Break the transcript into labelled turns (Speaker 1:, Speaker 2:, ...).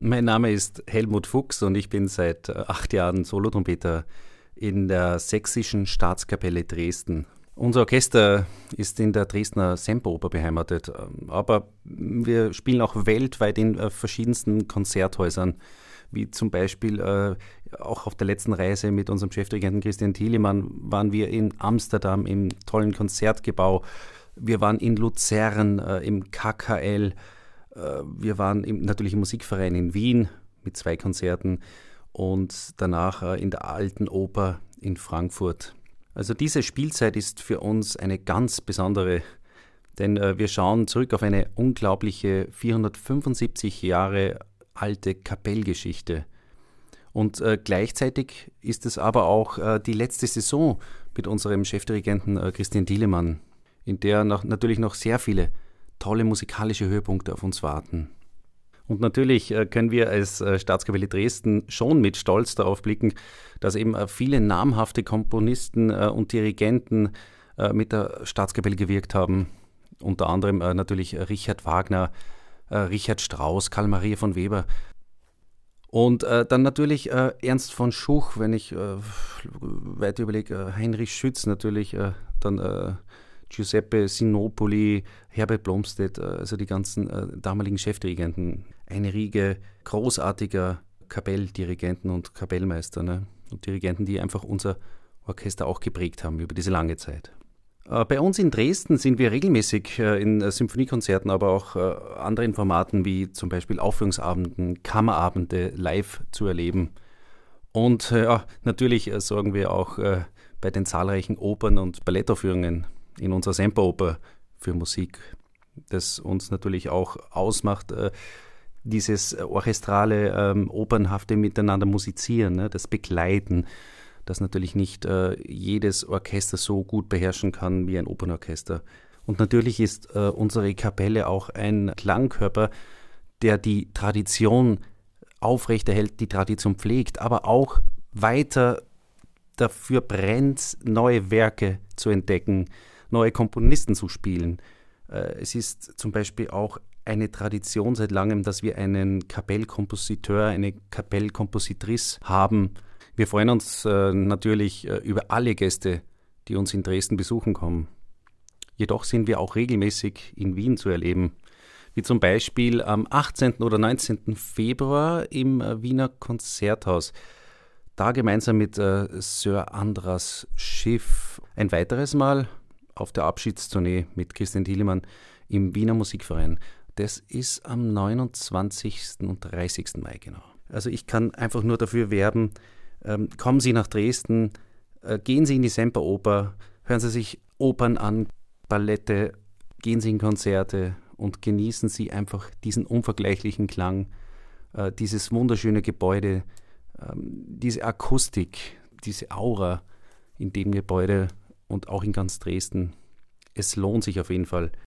Speaker 1: Mein Name ist Helmut Fuchs und ich bin seit äh, acht Jahren Solotrompeter in der Sächsischen Staatskapelle Dresden. Unser Orchester ist in der Dresdner Semperoper beheimatet, ähm, aber wir spielen auch weltweit in äh, verschiedensten Konzerthäusern, wie zum Beispiel äh, auch auf der letzten Reise mit unserem Chefdirigenten Christian Thielemann waren wir in Amsterdam im tollen Konzertgebau. Wir waren in Luzern im KKL. Äh, wir waren im, natürlich im Musikverein in Wien mit zwei Konzerten und danach äh, in der Alten Oper in Frankfurt. Also diese Spielzeit ist für uns eine ganz besondere, denn äh, wir schauen zurück auf eine unglaubliche 475 Jahre alte Kapellgeschichte. Und äh, gleichzeitig ist es aber auch äh, die letzte Saison mit unserem Chefdirigenten äh, Christian Dielemann, in der noch, natürlich noch sehr viele tolle musikalische Höhepunkte auf uns warten. Und natürlich äh, können wir als äh, Staatskapelle Dresden schon mit Stolz darauf blicken, dass eben äh, viele namhafte Komponisten und Dirigenten mit der Staatskapelle gewirkt haben. Unter anderem natürlich Richard Wagner, Richard Strauss, Karl Maria von Weber. Und dann natürlich Ernst von Schuch, wenn ich weiter überlege, Heinrich Schütz natürlich, dann Giuseppe Sinopoli, Herbert Blomstedt, äh, also die ganzen äh, damaligen Chefdirigenten. Eine Riege großartiger Kapelldirigenten und Kapellmeister ne? und Dirigenten, die einfach unser Orchester auch geprägt haben über diese lange Zeit. Äh, bei uns in Dresden sind wir regelmäßig in Symphoniekonzerten, aber auch anderen Formaten wie zum Beispiel Aufführungsabenden, Kammerabende live zu erleben. Und ja, natürlich sorgen wir auch bei den zahlreichen Opern- und Ballettaufführungen in unserer Semperoper für Musik, das uns natürlich auch ausmacht, äh, dieses orchestrale, ähm, opernhafte Miteinander musizieren, ne, das Begleiten, das natürlich nicht äh, jedes Orchester so gut beherrschen kann wie ein Opernorchester. Und natürlich ist äh, unsere Kapelle auch ein Klangkörper, der die Tradition aufrechterhält, die Tradition pflegt, aber auch weiter dafür brennt, neue Werke zu entdecken, neue Komponisten zu spielen. Äh, es ist zum Beispiel auch eine Tradition seit langem, dass wir einen Kapellkompositeur, eine Kapellkompositrice haben. Wir freuen uns äh, natürlich äh, über alle Gäste, die uns in Dresden besuchen kommen. Jedoch sind wir auch regelmäßig in Wien zu erleben, wie zum Beispiel am 18. oder 19. Februar im Wiener Konzerthaus. Da gemeinsam mit Sir Andras Schiff. Ein weiteres Mal auf der Abschiedstournee mit Christian Thielemann im Wiener Musikverein. Das ist am 29. und 30. Mai genau. Also ich kann einfach nur dafür werben, ähm, kommen Sie nach Dresden, äh, gehen Sie in die Semperoper, hören Sie sich Opern an, Ballette, gehen Sie in Konzerte und genießen Sie einfach diesen unvergleichlichen Klang, äh, dieses wunderschöne Gebäude, ähm, diese Akustik, diese Aura in dem Gebäude und auch in ganz Dresden. Es lohnt sich auf jeden Fall,